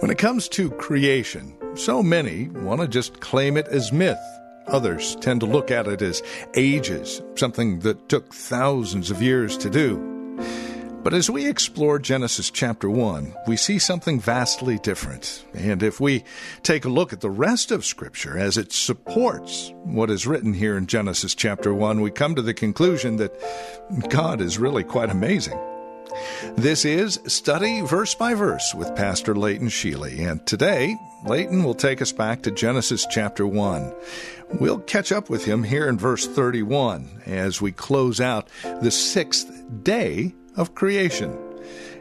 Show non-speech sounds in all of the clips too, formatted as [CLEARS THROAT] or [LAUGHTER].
When it comes to creation, so many want to just claim it as myth. Others tend to look at it as ages, something that took thousands of years to do. But as we explore Genesis chapter 1, we see something vastly different. And if we take a look at the rest of Scripture as it supports what is written here in Genesis chapter 1, we come to the conclusion that God is really quite amazing. This is Study Verse by Verse with Pastor Leighton Sheely, and today Leighton will take us back to Genesis chapter 1. We'll catch up with him here in verse 31 as we close out the sixth day of creation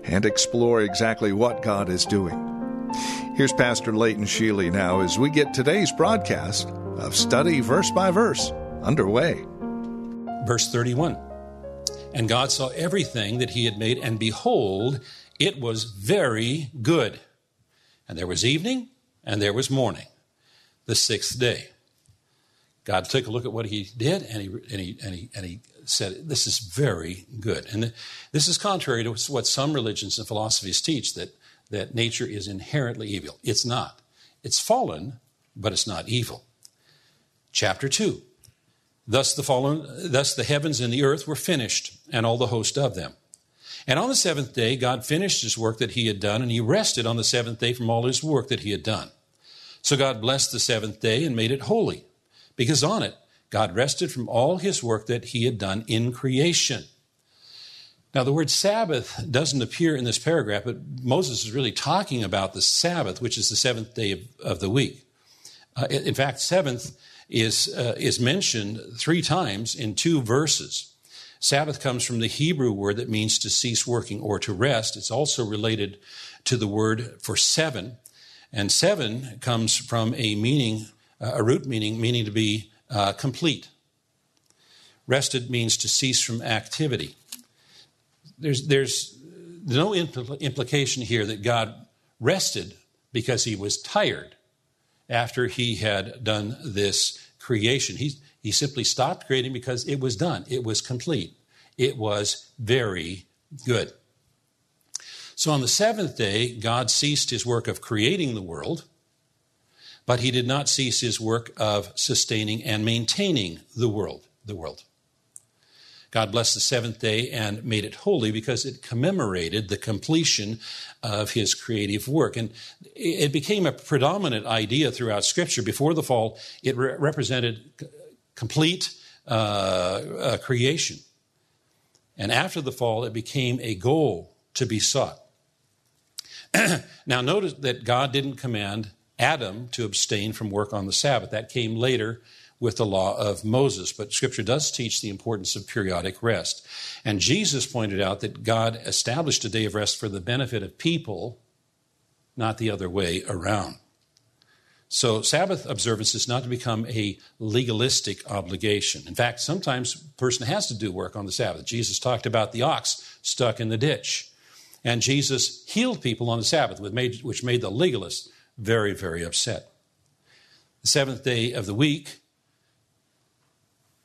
and explore exactly what God is doing. Here's Pastor Leighton Sheely now as we get today's broadcast of Study Verse by Verse underway. Verse 31. And God saw everything that he had made, and behold, it was very good. And there was evening, and there was morning, the sixth day. God took a look at what he did, and he, and he, and he, and he said, This is very good. And this is contrary to what some religions and philosophies teach that, that nature is inherently evil. It's not. It's fallen, but it's not evil. Chapter 2 Thus the fallen, thus the heavens and the earth were finished, and all the host of them. And on the seventh day, God finished his work that he had done, and he rested on the seventh day from all his work that he had done. So God blessed the seventh day and made it holy, because on it God rested from all his work that he had done in creation. Now, the word Sabbath doesn't appear in this paragraph, but Moses is really talking about the Sabbath, which is the seventh day of, of the week. Uh, in fact, seventh is, uh, is mentioned three times in two verses. Sabbath comes from the Hebrew word that means to cease working or to rest. It's also related to the word for seven. And seven comes from a meaning, uh, a root meaning, meaning to be uh, complete. Rested means to cease from activity. There's, there's no impl- implication here that God rested because he was tired after he had done this creation. He, he simply stopped creating because it was done, it was complete, it was very good. So on the seventh day, God ceased his work of creating the world, but he did not cease his work of sustaining and maintaining the world. The world. God blessed the seventh day and made it holy because it commemorated the completion of his creative work. And it became a predominant idea throughout Scripture. Before the fall, it re- represented complete uh, uh, creation. And after the fall, it became a goal to be sought. [CLEARS THROAT] now, notice that God didn't command Adam to abstain from work on the Sabbath. That came later with the law of Moses. But Scripture does teach the importance of periodic rest. And Jesus pointed out that God established a day of rest for the benefit of people, not the other way around. So, Sabbath observance is not to become a legalistic obligation. In fact, sometimes a person has to do work on the Sabbath. Jesus talked about the ox stuck in the ditch. And Jesus healed people on the Sabbath, which made the legalists very, very upset. The seventh day of the week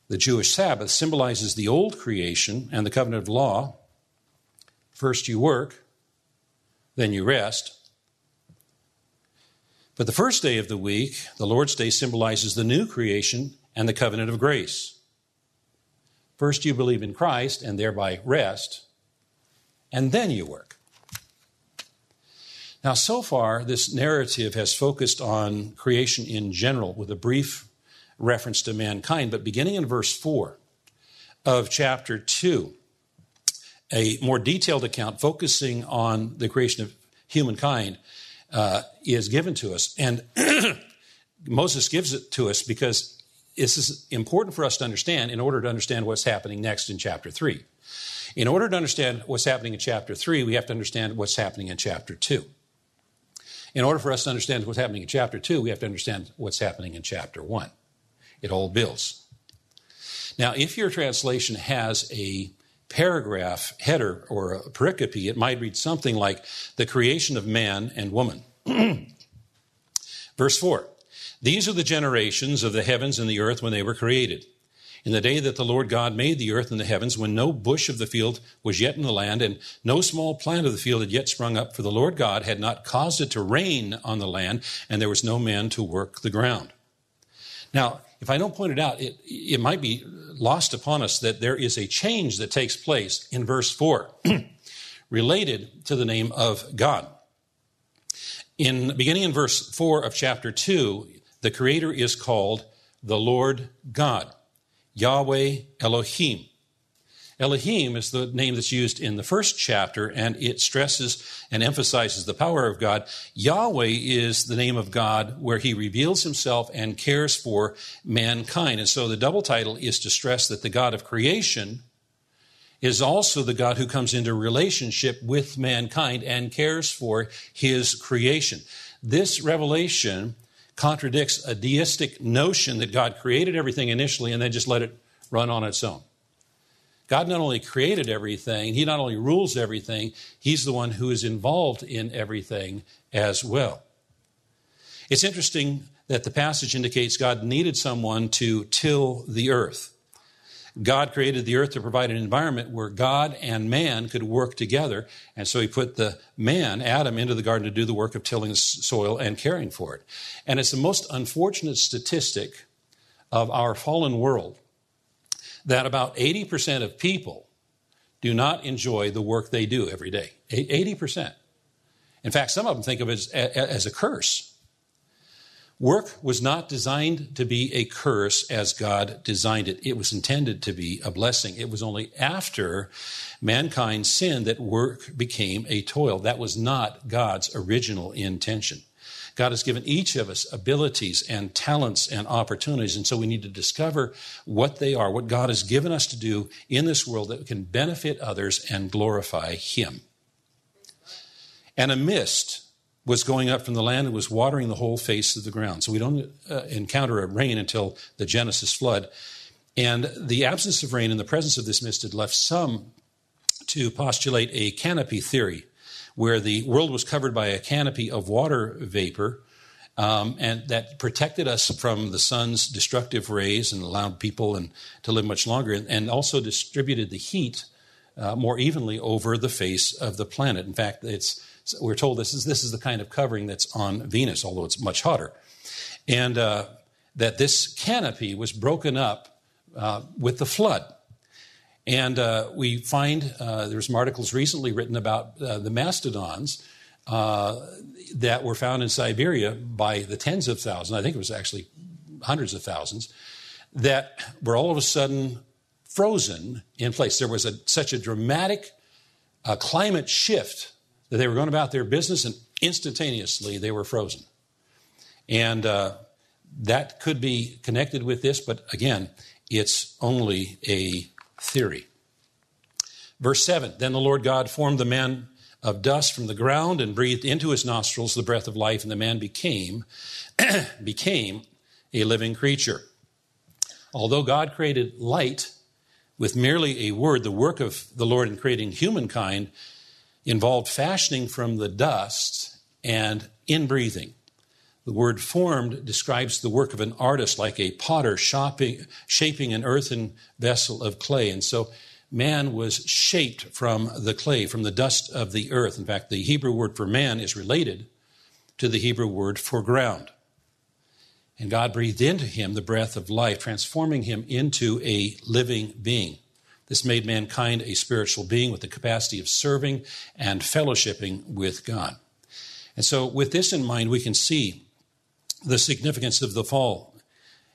the Jewish Sabbath symbolizes the old creation and the covenant of law. First you work, then you rest. But the first day of the week, the Lord's Day, symbolizes the new creation and the covenant of grace. First you believe in Christ and thereby rest, and then you work. Now, so far, this narrative has focused on creation in general with a brief reference to mankind. But beginning in verse 4 of chapter 2, a more detailed account focusing on the creation of humankind uh, is given to us. And [CLEARS THROAT] Moses gives it to us because this is important for us to understand in order to understand what's happening next in chapter 3. In order to understand what's happening in chapter 3, we have to understand what's happening in chapter 2. In order for us to understand what's happening in chapter 2, we have to understand what's happening in chapter 1. It all builds. Now, if your translation has a paragraph header or a pericope, it might read something like the creation of man and woman. [CLEARS THROAT] Verse 4 These are the generations of the heavens and the earth when they were created. In the day that the Lord God made the earth and the heavens, when no bush of the field was yet in the land, and no small plant of the field had yet sprung up, for the Lord God had not caused it to rain on the land, and there was no man to work the ground. Now, if I don't point it out, it, it might be lost upon us that there is a change that takes place in verse 4 [CLEARS THROAT] related to the name of God. In beginning in verse 4 of chapter 2, the creator is called the Lord God, Yahweh Elohim. Elohim is the name that's used in the first chapter, and it stresses and emphasizes the power of God. Yahweh is the name of God where he reveals himself and cares for mankind. And so the double title is to stress that the God of creation is also the God who comes into relationship with mankind and cares for his creation. This revelation contradicts a deistic notion that God created everything initially and then just let it run on its own. God not only created everything, He not only rules everything, He's the one who is involved in everything as well. It's interesting that the passage indicates God needed someone to till the earth. God created the earth to provide an environment where God and man could work together. And so he put the man, Adam, into the garden to do the work of tilling the soil and caring for it. And it's the most unfortunate statistic of our fallen world that about 80% of people do not enjoy the work they do every day. 80%. In fact, some of them think of it as, as a curse. Work was not designed to be a curse as God designed it. It was intended to be a blessing. It was only after mankind sinned that work became a toil. That was not God's original intention. God has given each of us abilities and talents and opportunities. And so we need to discover what they are, what God has given us to do in this world that can benefit others and glorify Him. And a mist was going up from the land and was watering the whole face of the ground. So we don't uh, encounter a rain until the Genesis flood. And the absence of rain and the presence of this mist had left some to postulate a canopy theory where the world was covered by a canopy of water vapor. Um, and that protected us from the sun's destructive rays and allowed people and, to live much longer, and, also distributed the heat uh, more evenly over the face of the planet. In fact, it's, we're told this is, this is the kind of covering that's on Venus, although it's much hotter. And uh, that this canopy was broken up uh, with the flood. And uh, we find uh, there's some articles recently written about uh, the mastodons uh, that were found in Siberia by the tens of thousands, I think it was actually hundreds of thousands, that were all of a sudden frozen in place. There was a, such a dramatic uh, climate shift that they were going about their business and instantaneously they were frozen. And uh, that could be connected with this, but again, it's only a theory. Verse 7 Then the Lord God formed the man of dust from the ground and breathed into his nostrils the breath of life, and the man became, [CLEARS THROAT] became a living creature. Although God created light with merely a word, the work of the Lord in creating humankind involved fashioning from the dust and inbreathing. The word formed describes the work of an artist like a potter shopping, shaping an earthen vessel of clay. And so man was shaped from the clay, from the dust of the earth. In fact, the Hebrew word for man is related to the Hebrew word for ground. And God breathed into him the breath of life, transforming him into a living being. This made mankind a spiritual being with the capacity of serving and fellowshipping with God. And so, with this in mind, we can see the significance of the fall.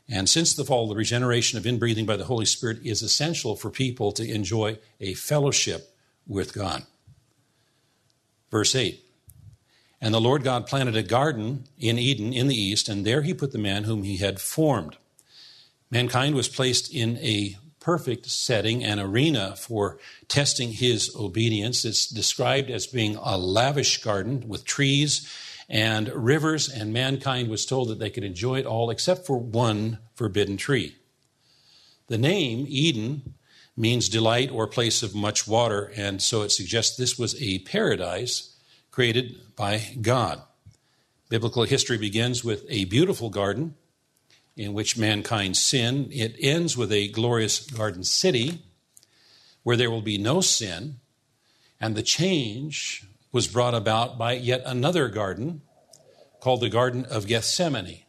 And since the fall, the regeneration of inbreathing by the Holy Spirit is essential for people to enjoy a fellowship with God. Verse 8 And the Lord God planted a garden in Eden in the east, and there he put the man whom he had formed. Mankind was placed in a perfect setting and arena for testing his obedience. It's described as being a lavish garden with trees and rivers, and mankind was told that they could enjoy it all except for one forbidden tree. The name Eden means delight or place of much water, and so it suggests this was a paradise created by God. Biblical history begins with a beautiful garden in which mankind sinned. It ends with a glorious garden city where there will be no sin, and the change was brought about by yet another garden called the Garden of Gethsemane,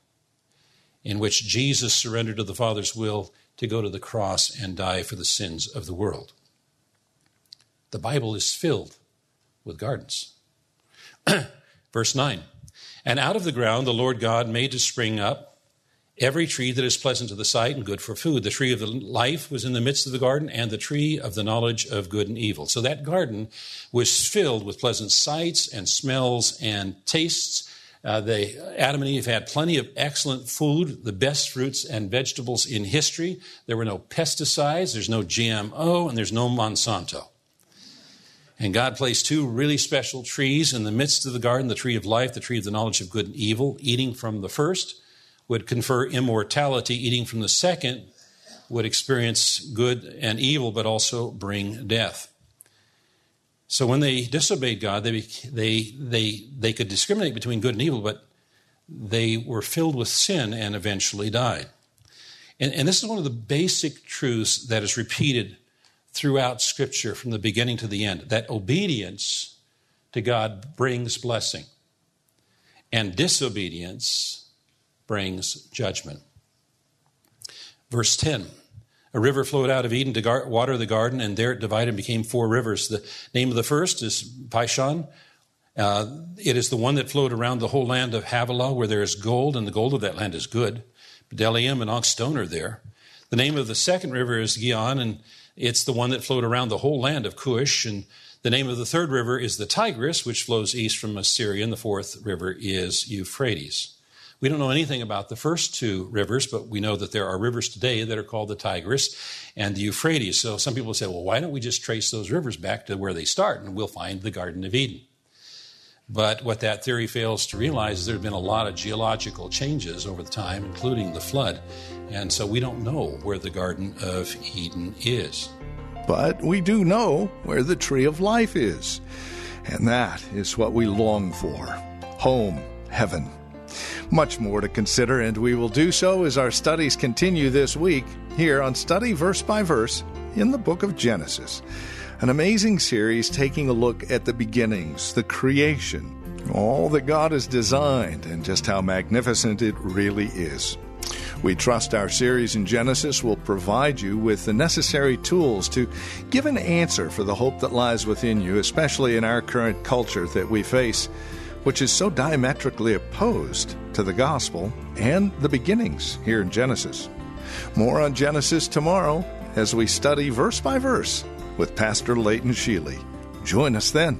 in which Jesus surrendered to the Father's will to go to the cross and die for the sins of the world. The Bible is filled with gardens. [CLEARS THROAT] Verse 9 And out of the ground the Lord God made to spring up every tree that is pleasant to the sight and good for food. The tree of the life was in the midst of the garden, and the tree of the knowledge of good and evil. So that garden was filled with pleasant sights and smells and tastes uh, they, Adam and Eve had plenty of excellent food, the best fruits and vegetables in history. There were no pesticides, there's no GMO, and there's no Monsanto. And God placed two really special trees in the midst of the garden the tree of life, the tree of the knowledge of good and evil. Eating from the first would confer immortality, eating from the second would experience good and evil, but also bring death. So when they disobeyed God, they, they, they, they could discriminate between good and evil, but they were filled with sin and eventually died. And, and this is one of the basic truths that is repeated throughout Scripture from the beginning to the end that obedience to God brings blessing, and disobedience brings judgment. Verse 10 a river flowed out of Eden to water the garden, and there it divided and became four rivers. The name of the first is Pishon. Uh, it is the one that flowed around the whole land of Havilah, where there is gold, and the gold of that land is good. Bdellium and onyx stone are there. The name of the second river is Gihon, and it's the one that flowed around the whole land of Cush. And the name of the third river is the Tigris, which flows east from Assyria, and the fourth river is Euphrates. We don't know anything about the first two rivers, but we know that there are rivers today that are called the Tigris and the Euphrates. So some people say, well, why don't we just trace those rivers back to where they start and we'll find the Garden of Eden? But what that theory fails to realize is there have been a lot of geological changes over the time, including the flood. And so we don't know where the Garden of Eden is. But we do know where the tree of life is. And that is what we long for home, heaven. Much more to consider, and we will do so as our studies continue this week here on Study Verse by Verse in the book of Genesis. An amazing series taking a look at the beginnings, the creation, all that God has designed, and just how magnificent it really is. We trust our series in Genesis will provide you with the necessary tools to give an answer for the hope that lies within you, especially in our current culture that we face which is so diametrically opposed to the gospel and the beginnings here in Genesis. More on Genesis tomorrow as we study verse by verse with Pastor Leighton Sheely. Join us then.